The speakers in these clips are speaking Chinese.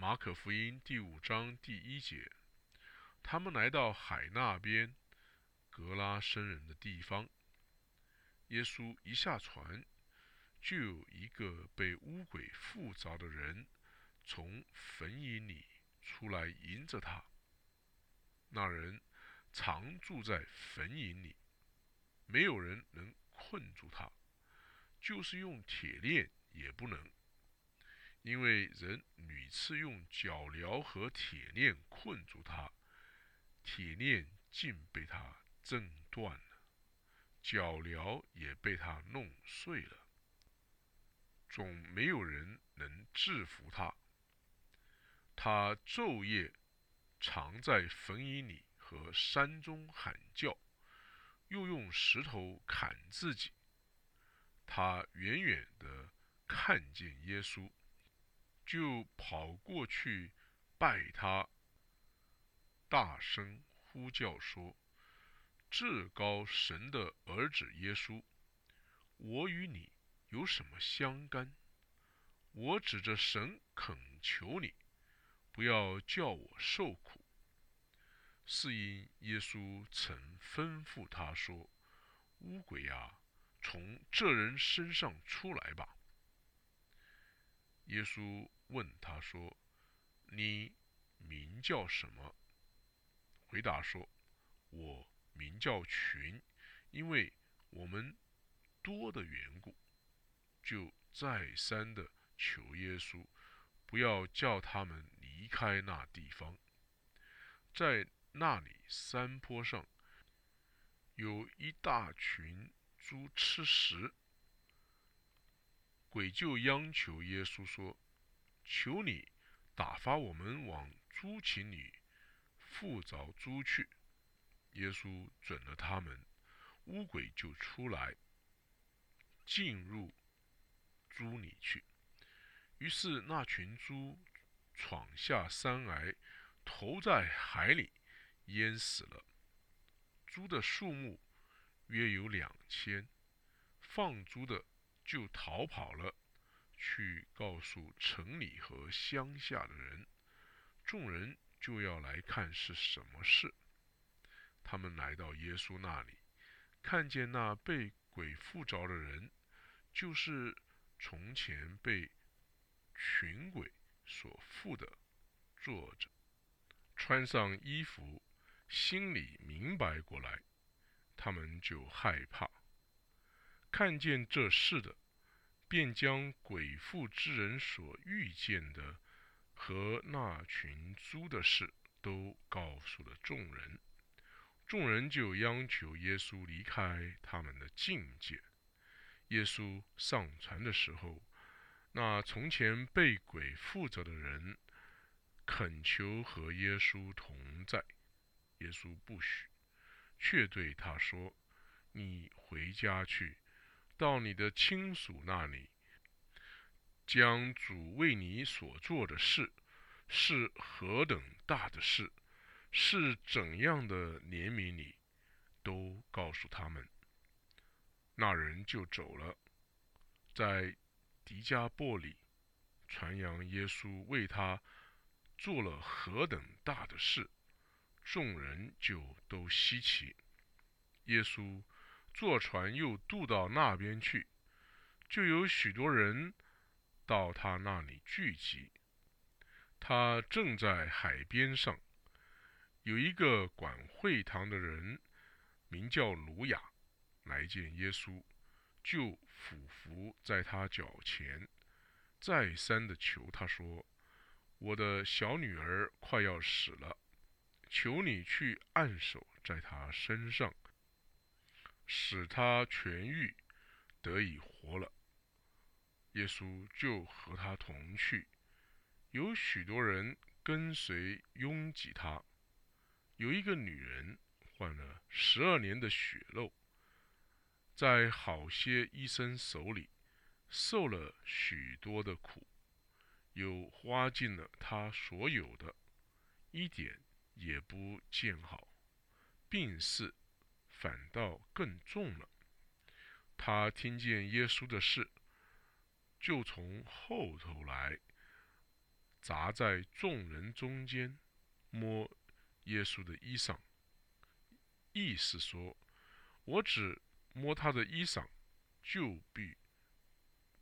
马可福音第五章第一节，他们来到海那边格拉生人的地方。耶稣一下船，就有一个被污鬼附着的人从坟茔里出来迎着他。那人常住在坟茔里，没有人能困住他，就是用铁链也不能。因为人屡次用脚镣和铁链困住他，铁链竟被他挣断了，脚镣也被他弄碎了，总没有人能制服他。他昼夜常在坟茔里和山中喊叫，又用石头砍自己。他远远地看见耶稣。就跑过去拜他，大声呼叫说：“至高神的儿子耶稣，我与你有什么相干？我指着神恳求你，不要叫我受苦。是因耶稣曾吩咐他说：‘乌鬼啊，从这人身上出来吧。’”耶稣问他说：“你名叫什么？”回答说：“我名叫群，因为我们多的缘故，就再三的求耶稣，不要叫他们离开那地方。在那里山坡上，有一大群猪吃食。”鬼就央求耶稣说：“求你打发我们往猪群里附着猪去。”耶稣准了他们，乌鬼就出来进入猪里去。于是那群猪闯下山来，投在海里，淹死了。猪的数目约有两千，放猪的。就逃跑了，去告诉城里和乡下的人。众人就要来看是什么事。他们来到耶稣那里，看见那被鬼附着的人，就是从前被群鬼所附的，坐着，穿上衣服，心里明白过来，他们就害怕。看见这事的，便将鬼父之人所遇见的和那群猪的事都告诉了众人。众人就央求耶稣离开他们的境界。耶稣上船的时候，那从前被鬼附着的人恳求和耶稣同在，耶稣不许，却对他说：“你回家去。”到你的亲属那里，将主为你所做的事是何等大的事，是怎样的怜悯你，都告诉他们。那人就走了，在迪加波里传扬耶稣为他做了何等大的事，众人就都稀奇。耶稣。坐船又渡到那边去，就有许多人到他那里聚集。他正在海边上，有一个管会堂的人，名叫鲁雅，来见耶稣，就俯伏在他脚前，再三的求他说：“我的小女儿快要死了，求你去按手在她身上。”使他痊愈，得以活了。耶稣就和他同去，有许多人跟随拥挤他。有一个女人患了十二年的血漏，在好些医生手里受了许多的苦，又花尽了他所有的，一点也不见好，病逝。反倒更重了。他听见耶稣的事，就从后头来，砸在众人中间，摸耶稣的衣裳，意思说：“我只摸他的衣裳，就必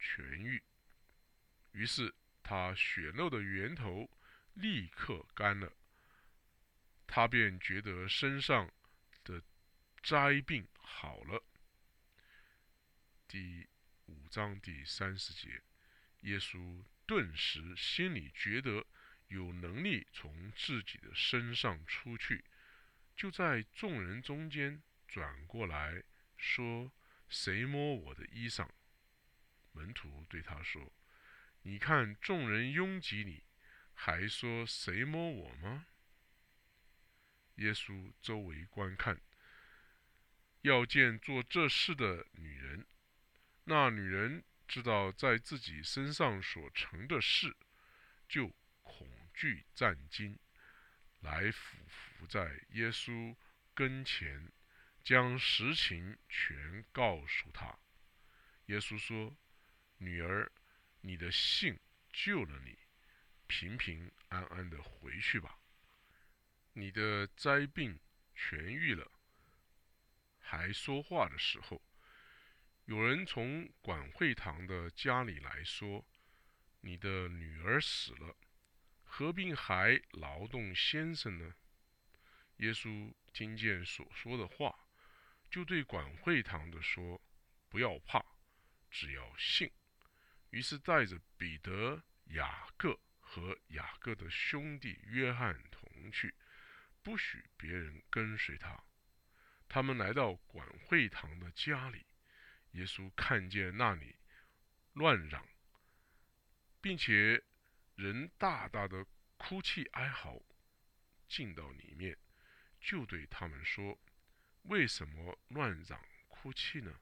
痊愈。”于是他血肉的源头立刻干了，他便觉得身上灾病好了。第五章第三十节，耶稣顿时心里觉得有能力从自己的身上出去，就在众人中间转过来说：“谁摸我的衣裳？”门徒对他说：“你看众人拥挤你，还说谁摸我吗？”耶稣周围观看，要见做这事的女人。那女人知道在自己身上所成的事，就恐惧战惊，来俯伏在耶稣跟前，将实情全告诉他。耶稣说：“女儿，你的信救了你，平平安安的回去吧。你的灾病痊愈了。”还说话的时候。有人从管会堂的家里来说：“你的女儿死了，何必还劳动先生呢？”耶稣听见所说的话，就对管会堂的说：“不要怕，只要信。”于是带着彼得、雅各和雅各的兄弟约翰同去，不许别人跟随他。他们来到管会堂的家里。耶稣看见那里乱嚷，并且人大大的哭泣哀嚎，进到里面，就对他们说：“为什么乱嚷哭泣呢？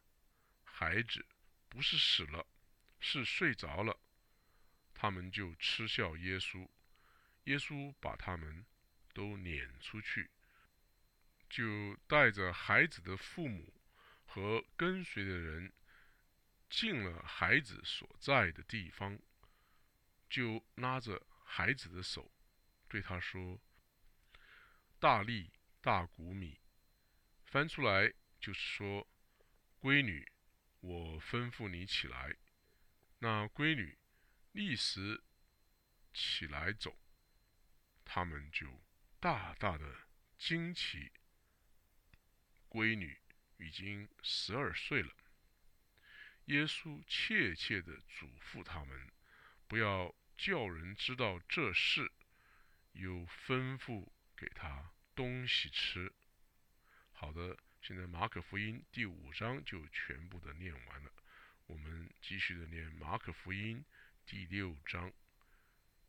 孩子不是死了，是睡着了。”他们就嗤笑耶稣。耶稣把他们都撵出去，就带着孩子的父母。和跟随的人进了孩子所在的地方，就拉着孩子的手，对他说：“大力大谷米，翻出来就是说，闺女，我吩咐你起来。那闺女立时起来走，他们就大大的惊奇。闺女。”已经十二岁了。耶稣切切地嘱咐他们，不要叫人知道这事，又吩咐给他东西吃。好的，现在马可福音第五章就全部的念完了。我们继续的念马可福音第六章。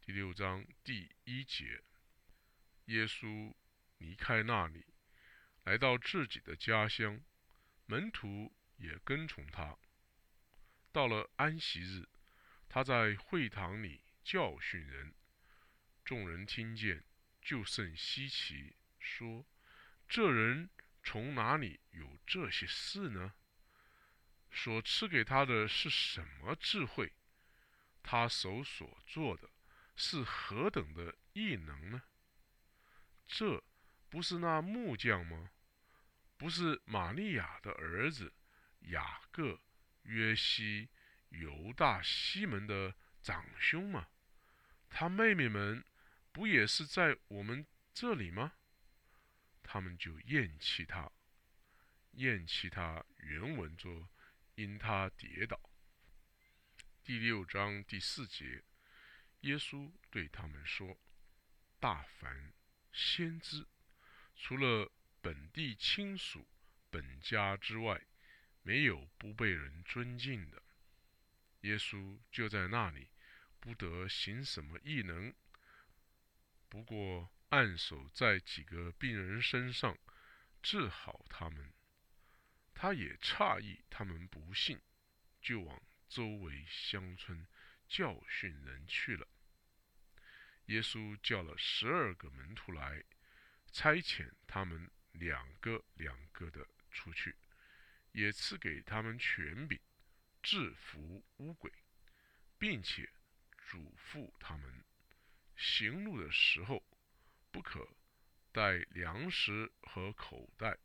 第六章第一节：耶稣离开那里，来到自己的家乡。门徒也跟从他。到了安息日，他在会堂里教训人，众人听见，就甚稀奇，说：“这人从哪里有这些事呢？所赐给他的是什么智慧？他手所做的是何等的异能呢？这不是那木匠吗？”不是玛利亚的儿子雅各、约西、犹大、西门的长兄吗？他妹妹们不也是在我们这里吗？他们就厌弃他，厌弃他。原文作因他跌倒。第六章第四节，耶稣对他们说：“大凡先知，除了。”本地亲属、本家之外，没有不被人尊敬的。耶稣就在那里，不得行什么异能，不过按手在几个病人身上，治好他们。他也诧异他们不信，就往周围乡村教训人去了。耶稣叫了十二个门徒来，差遣他们。两个两个的出去，也赐给他们权柄，制服污鬼，并且嘱咐他们行路的时候，不可带粮食和口袋，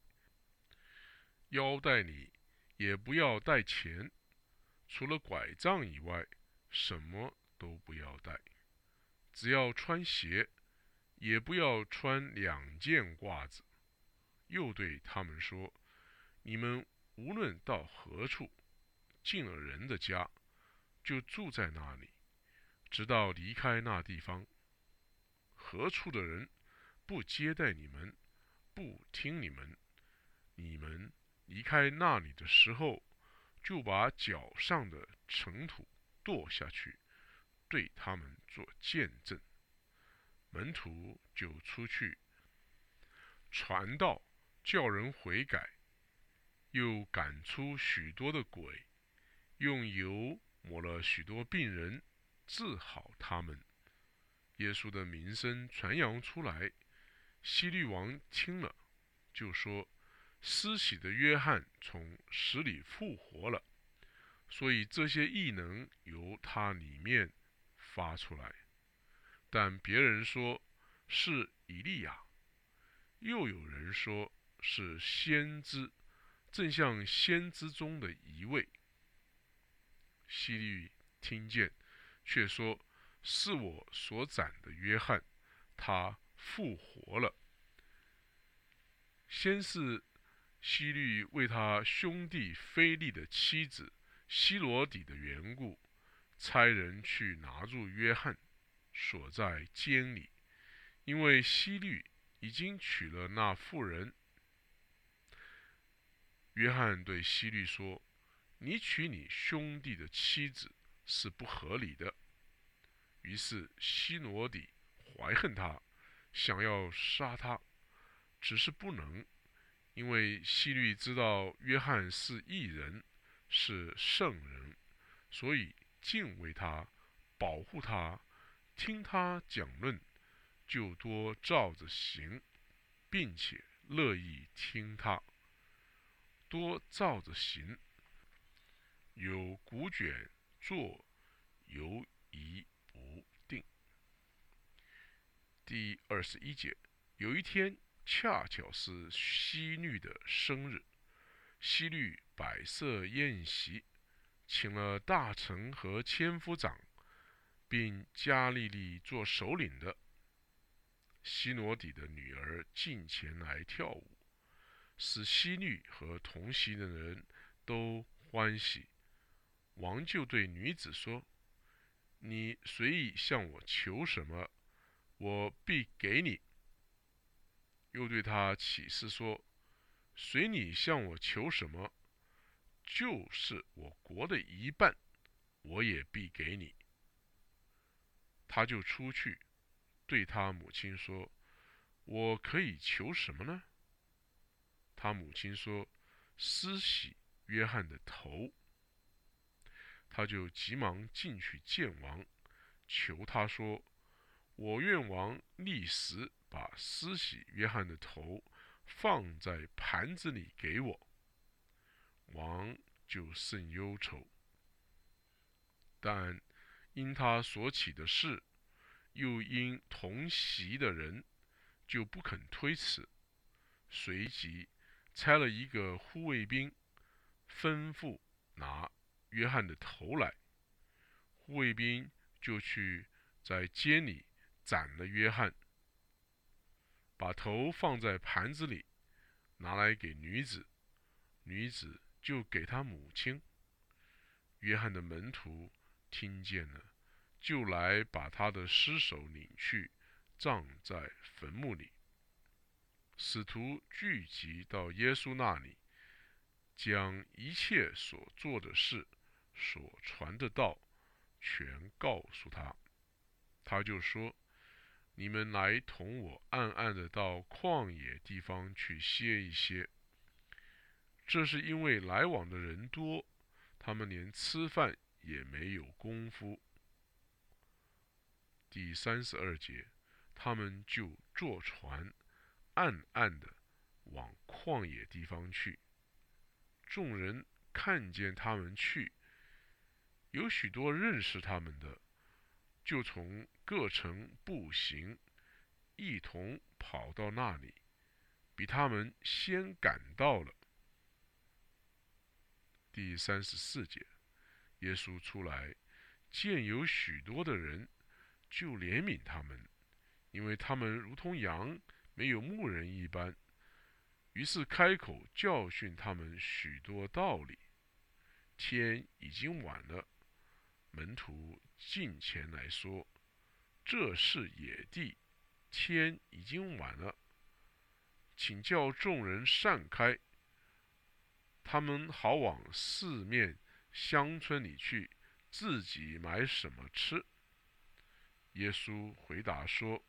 腰带里也不要带钱，除了拐杖以外，什么都不要带。只要穿鞋，也不要穿两件褂子。又对他们说：“你们无论到何处，进了人的家，就住在那里，直到离开那地方。何处的人不接待你们，不听你们，你们离开那里的时候，就把脚上的尘土跺下去，对他们做见证。门徒就出去传道。”叫人悔改，又赶出许多的鬼，用油抹了许多病人，治好他们。耶稣的名声传扬出来，希律王听了，就说：“施洗的约翰从死里复活了，所以这些异能由他里面发出来。”但别人说是以利亚，又有人说。是先知，正像先知中的一位。希律听见，却说：“是我所斩的约翰，他复活了。”先是希律为他兄弟菲利的妻子希罗底的缘故，差人去拿住约翰，锁在监里，因为希律已经娶了那妇人。约翰对希律说：“你娶你兄弟的妻子是不合理的。”于是希罗底怀恨他，想要杀他，只是不能，因为希律知道约翰是异人，是圣人，所以敬畏他，保护他，听他讲论，就多照着行，并且乐意听他。多照着行，有古卷作，犹疑不定。第二十一节，有一天恰巧是西律的生日，西律摆设宴席，请了大臣和千夫长，并加利利做首领的西罗底的女儿进前来跳舞。使西律和同席的人都欢喜。王就对女子说：“你随意向我求什么，我必给你。”又对他起誓说：“随你向我求什么，就是我国的一半，我也必给你。”他就出去，对他母亲说：“我可以求什么呢？”他母亲说：“施洗约翰的头。”他就急忙进去见王，求他说：“我愿王立时把施洗约翰的头放在盘子里给我。”王就甚忧愁，但因他所起的事，又因同席的人，就不肯推辞，随即。差了一个护卫兵，吩咐拿约翰的头来。护卫兵就去在监里斩了约翰，把头放在盘子里，拿来给女子，女子就给他母亲。约翰的门徒听见了，就来把他的尸首领去，葬在坟墓里。使徒聚集到耶稣那里，将一切所做的事、所传的道，全告诉他。他就说：“你们来同我暗暗的到旷野地方去歇一歇。这是因为来往的人多，他们连吃饭也没有功夫。”第三十二节，他们就坐船。暗暗的往旷野地方去。众人看见他们去，有许多认识他们的，就从各城步行，一同跑到那里，比他们先赶到了。第三十四节，耶稣出来，见有许多的人，就怜悯他们，因为他们如同羊没有牧人一般。于是开口教训他们许多道理。天已经晚了，门徒近前来说：“这是野地，天已经晚了，请叫众人散开，他们好往四面乡村里去，自己买什么吃。”耶稣回答说：“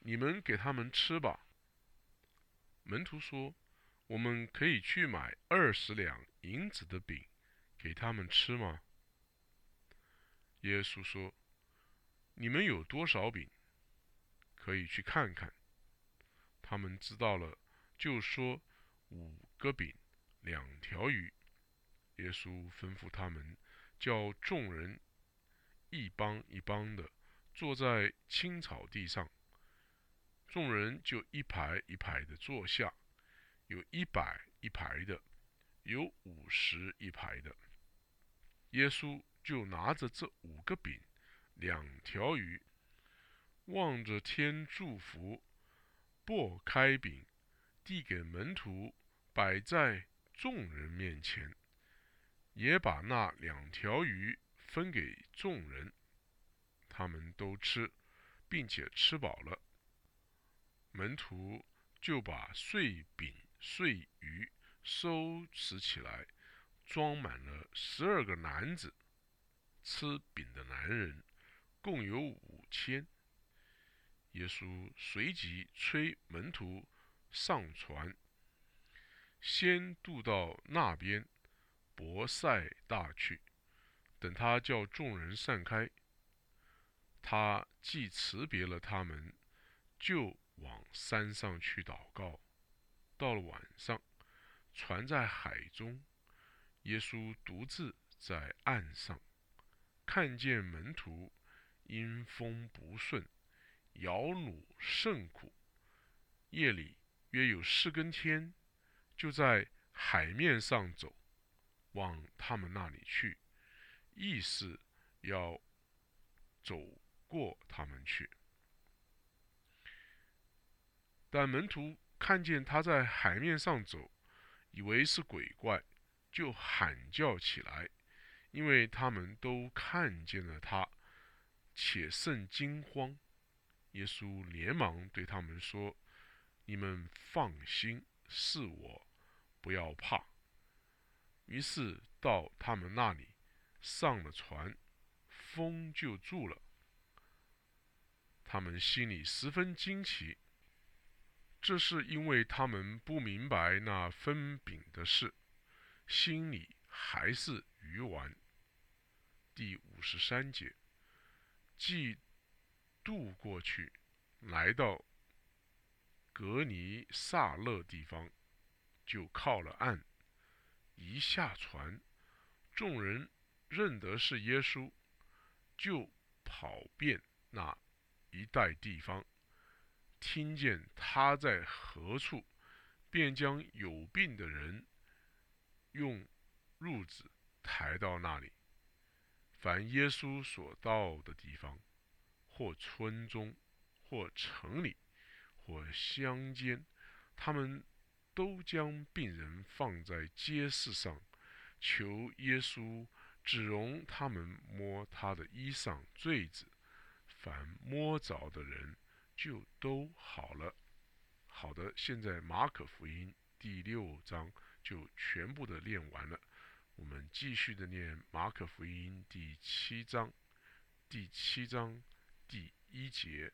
你们给他们吃吧。”门徒说：“我们可以去买二十两银子的饼，给他们吃吗？”耶稣说：“你们有多少饼？可以去看看。”他们知道了，就说：“五个饼，两条鱼。”耶稣吩咐他们，叫众人一帮一帮的坐在青草地上。众人就一排一排的坐下，有一百一排的，有五十一排的。耶稣就拿着这五个饼、两条鱼，望着天祝福，拨开饼，递给门徒，摆在众人面前，也把那两条鱼分给众人，他们都吃，并且吃饱了。门徒就把碎饼、碎鱼收拾起来，装满了十二个篮子。吃饼的男人共有五千。耶稣随即催门徒上船，先渡到那边博塞大去。等他叫众人散开，他既辞别了他们，就。往山上去祷告。到了晚上，船在海中，耶稣独自在岸上，看见门徒因风不顺，摇橹甚苦。夜里约有四更天，就在海面上走，往他们那里去，意思要走过他们去。但门徒看见他在海面上走，以为是鬼怪，就喊叫起来，因为他们都看见了他，且甚惊慌。耶稣连忙对他们说：“你们放心，是我，不要怕。”于是到他们那里，上了船，风就住了。他们心里十分惊奇。这是因为他们不明白那分饼的事，心里还是愚顽。第五十三节，既渡过去，来到格尼萨勒地方，就靠了岸。一下船，众人认得是耶稣，就跑遍那一带地方。听见他在何处，便将有病的人用褥子抬到那里。凡耶稣所到的地方，或村中，或城里，或乡间，他们都将病人放在街市上，求耶稣只容他们摸他的衣裳坠子。凡摸着的人，就都好了。好的，现在马可福音第六章就全部的念完了。我们继续的念马可福音第七章。第七章第一节，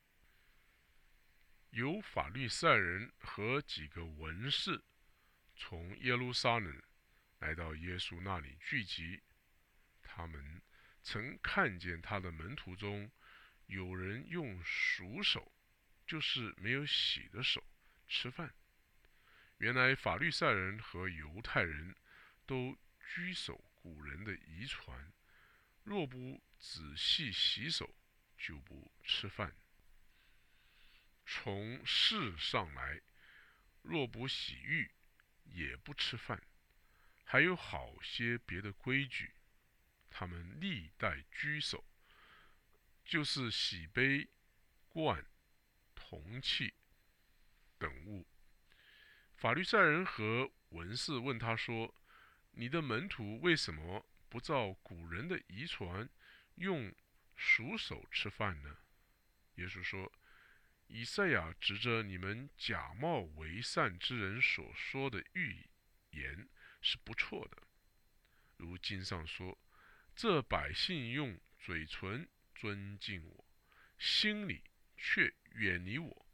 有法律赛人和几个文士从耶路撒冷来到耶稣那里聚集。他们曾看见他的门徒中有人用熟手。就是没有洗的手吃饭。原来法律赛人和犹太人都居守古人的遗传，若不仔细洗手，就不吃饭。从事上来，若不洗浴，也不吃饭。还有好些别的规矩，他们历代居守，就是洗杯、罐、铜器等物。法律赛人和文士问他说：“你的门徒为什么不照古人的遗传，用熟手吃饭呢？”耶稣说：“以赛亚指着你们假冒为善之人所说的预言是不错的。如经上说：‘这百姓用嘴唇尊敬我，心里却远离我。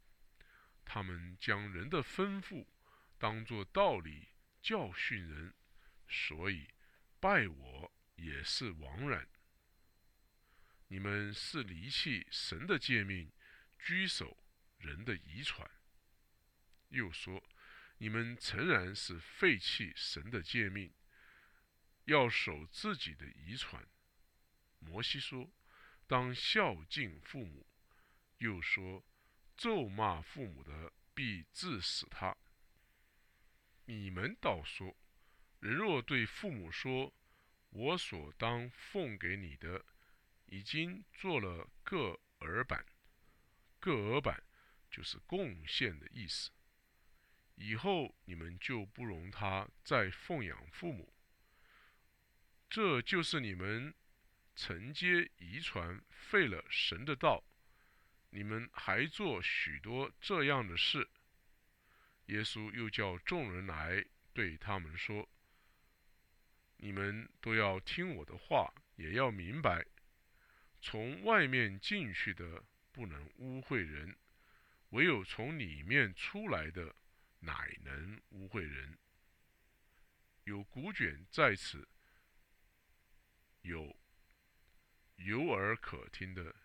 他们将人的吩咐。’”当作道理教训人，所以拜我也是枉然。你们是离弃神的诫命，居守人的遗传。又说，你们诚然是废弃神的诫命，要守自己的遗传。摩西说，当孝敬父母。又说，咒骂父母的，必致死他。你们倒说，人若对父母说：“我所当奉给你的，已经做了个耳板，个耳板就是贡献的意思。以后你们就不容他再奉养父母。这就是你们承接遗传废了神的道，你们还做许多这样的事。”耶稣又叫众人来，对他们说：“你们都要听我的话，也要明白，从外面进去的不能污秽人，唯有从里面出来的，乃能污秽人。有古卷在此，有有耳可听的，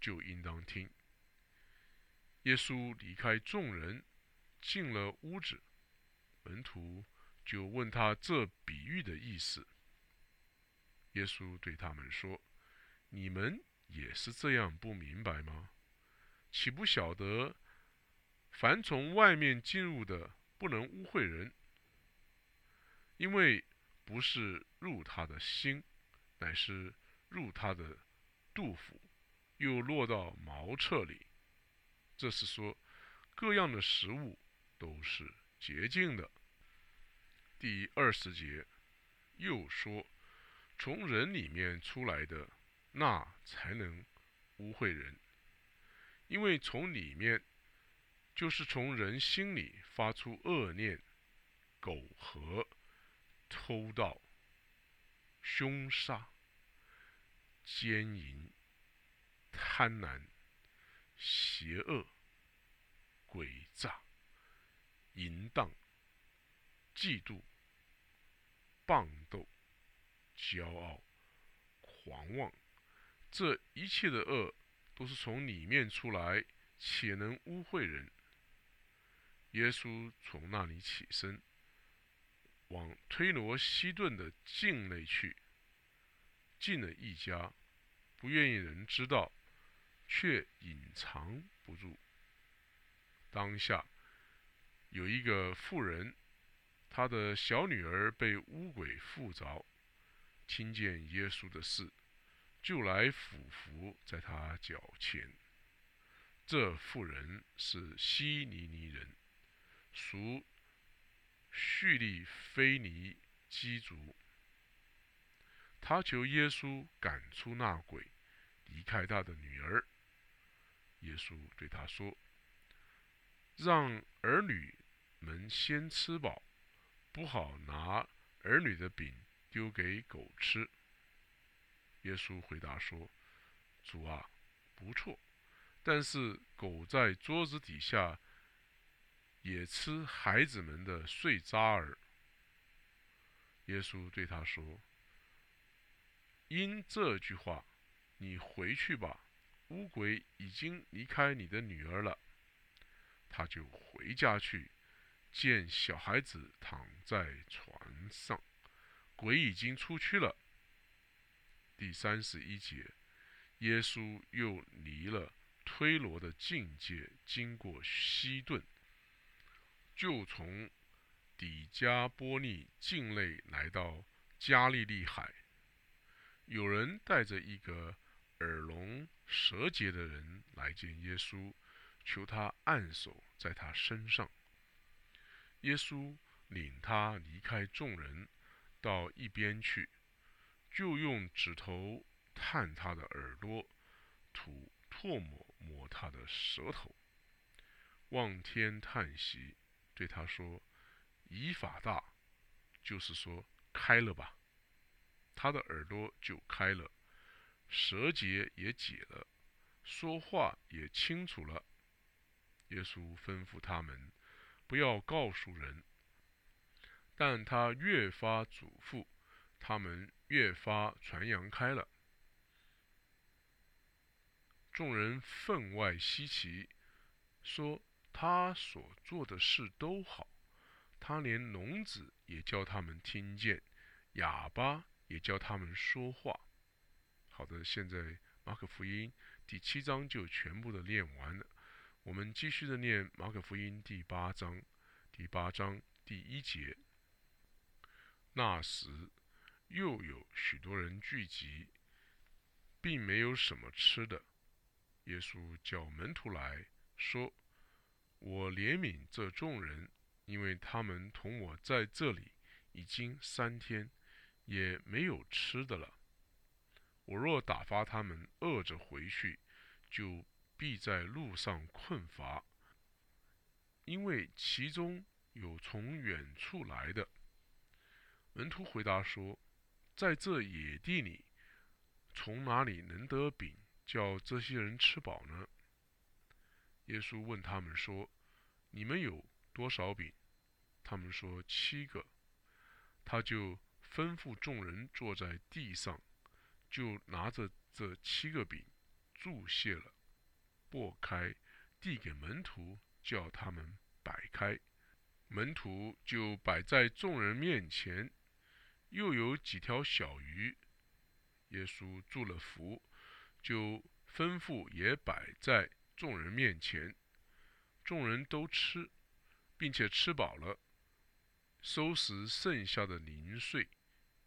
就应当听。”耶稣离开众人。进了屋子，门徒就问他这比喻的意思。耶稣对他们说：“你们也是这样不明白吗？岂不晓得，凡从外面进入的，不能污秽人，因为不是入他的心，乃是入他的肚腹，又落到茅厕里。这是说，各样的食物。”都是洁净的。第二十节又说，从人里面出来的，那才能污秽人，因为从里面，就是从人心里发出恶念、苟合、偷盗、凶杀、奸淫、贪婪、邪恶、诡诈。淫荡、嫉妒、棒斗、骄傲、狂妄，这一切的恶，都是从里面出来，且能污秽人。耶稣从那里起身，往推罗西顿的境内去，进了一家，不愿意人知道，却隐藏不住。当下。有一个妇人，她的小女儿被巫鬼附着，听见耶稣的事，就来俯伏在他脚前。这妇人是希尼尼人，属叙利菲尼基族。他求耶稣赶出那鬼，离开他的女儿。耶稣对他说：“让儿女。”们先吃饱，不好拿儿女的饼丢给狗吃。耶稣回答说：“主啊，不错，但是狗在桌子底下也吃孩子们的碎渣儿。”耶稣对他说：“因这句话，你回去吧，乌鬼已经离开你的女儿了。”他就回家去。见小孩子躺在床上，鬼已经出去了。第三十一节，耶稣又离了推罗的境界，经过西顿，就从底加波利境内来到加利利海。有人带着一个耳聋舌结的人来见耶稣，求他按手在他身上。耶稣领他离开众人，到一边去，就用指头探他的耳朵，吐唾沫抹他的舌头，望天叹息，对他说：“以法大，就是说开了吧。”他的耳朵就开了，舌结也解了，说话也清楚了。耶稣吩咐他们不要告诉人，但他越发嘱咐，他们越发传扬开了。众人分外稀奇，说他所做的事都好，他连聋子也叫他们听见，哑巴。也叫他们说话。好的，现在马可福音第七章就全部的念完了。我们继续的念马可福音第八章，第八章第一节。那时又有许多人聚集，并没有什么吃的。耶稣叫门徒来说：“我怜悯这众人，因为他们同我在这里已经三天。”也没有吃的了。我若打发他们饿着回去，就必在路上困乏，因为其中有从远处来的。门徒回答说：“在这野地里，从哪里能得饼叫这些人吃饱呢？”耶稣问他们说：“你们有多少饼？”他们说：“七个。”他就。吩咐众人坐在地上，就拿着这七个饼，注谢了，拨开，递给门徒，叫他们摆开。门徒就摆在众人面前，又有几条小鱼。耶稣祝了福，就吩咐也摆在众人面前。众人都吃，并且吃饱了，收拾剩下的零碎。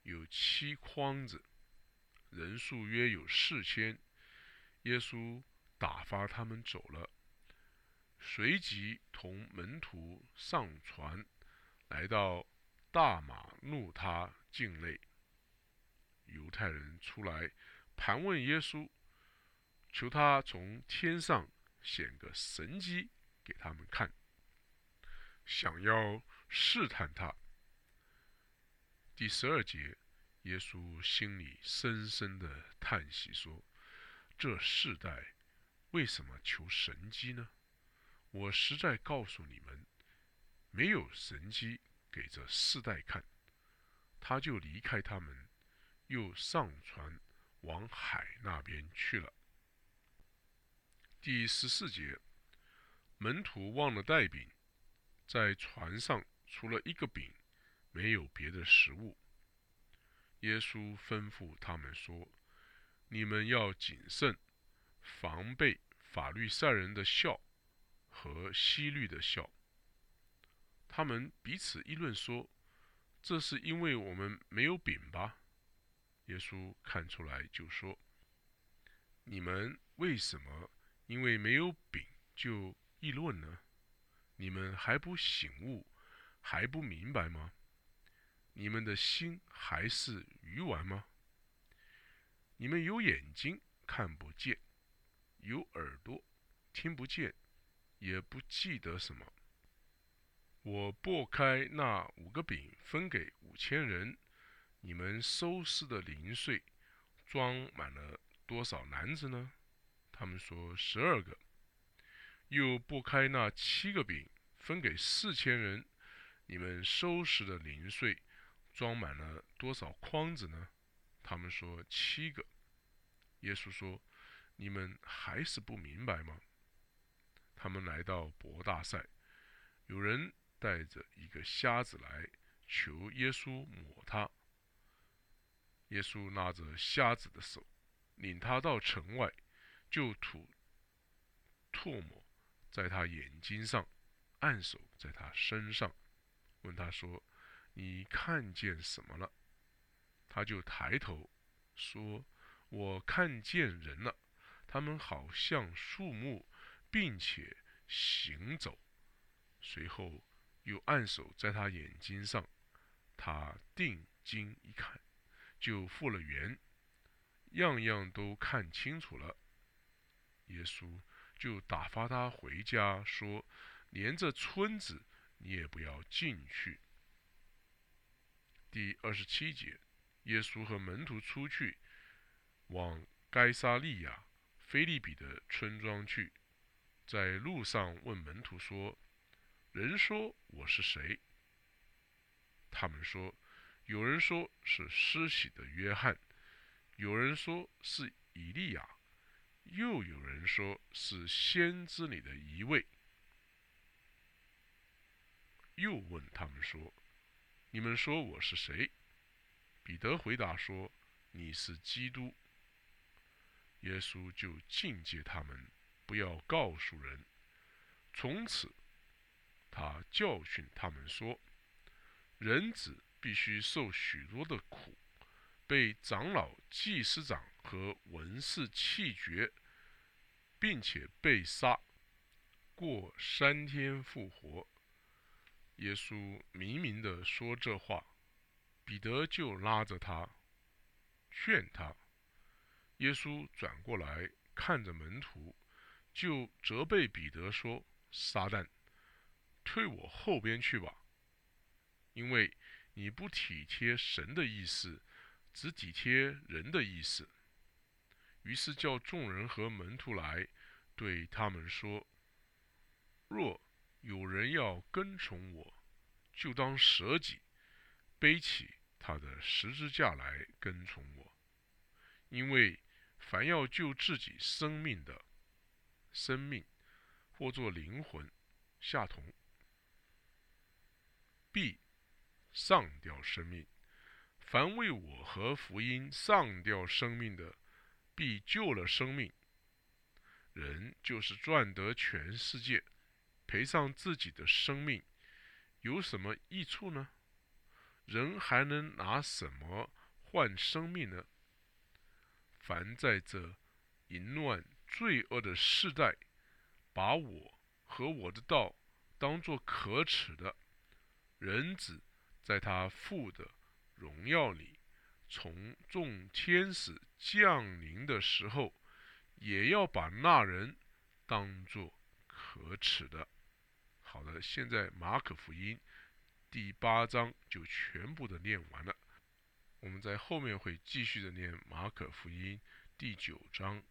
有七筐子，人数约有四千。耶稣打发他们走了，随即同门徒上船，来到大马路他境内。犹太人出来盘问耶稣，求他从天上显个神迹给他们看，想要试探他。第十二节，耶稣心里深深的叹息说：“这世代为什么求神机呢？我实在告诉你们，没有神机给这世代看。”他就离开他们，又上船往海那边去了。第十四节，门徒忘了带饼，在船上除了一个饼。没有别的食物。耶稣吩咐他们说：“你们要谨慎，防备法律赛人的笑和希律的笑。”他们彼此议论说：“这是因为我们没有饼吧？”耶稣看出来就说：“你们为什么因为没有饼就议论呢？你们还不醒悟，还不明白吗？”你们的心还是鱼丸吗？你们有眼睛看不见，有耳朵听不见，也不记得什么。我拨开那五个饼分给五千人，你们收拾的零碎装满了多少篮子呢？他们说十二个。又拨开那七个饼分给四千人，你们收拾的零碎。装满了多少筐子呢？他们说七个。耶稣说：“你们还是不明白吗？”他们来到博大赛，有人带着一个瞎子来求耶稣抹他。耶稣拉着瞎子的手，领他到城外，就吐唾沫在他眼睛上，按手在他身上，问他说：“你看见什么了？”他就抬头说：“我看见人了，他们好像树木，并且行走。”随后又按手在他眼睛上，他定睛一看，就复了原，样样都看清楚了。耶稣就打发他回家，说：“连这村子你也不要进去。”第二十七节，耶稣和门徒出去，往该撒利亚菲利比的村庄去，在路上问门徒说。人说我是谁？他们说，有人说是施洗的约翰，有人说是以利亚，又有人说是先知里的一位。又问他们说：“你们说我是谁？”彼得回答说：“你是基督。”耶稣就境界他们，不要告诉人。从此。他教训他们说：“人子必须受许多的苦，被长老、祭司长和文士弃绝，并且被杀，过三天复活。”耶稣明明的说这话，彼得就拉着他劝他。耶稣转过来看着门徒，就责备彼得说：“撒旦！”退我后边去吧，因为你不体贴神的意思，只体贴人的意思。于是叫众人和门徒来，对他们说：“若有人要跟从我，就当舍己，背起他的十字架来跟从我。因为凡要救自己生命的，生命或作灵魂下同。”必上吊生命，凡为我和福音上吊生命的，必救了生命。人就是赚得全世界，赔上自己的生命，有什么益处呢？人还能拿什么换生命呢？凡在这淫乱罪恶的世代，把我和我的道当作可耻的。人子在他父的荣耀里，从众天使降临的时候，也要把那人当作可耻的。好的，现在马可福音第八章就全部的念完了，我们在后面会继续的念马可福音第九章。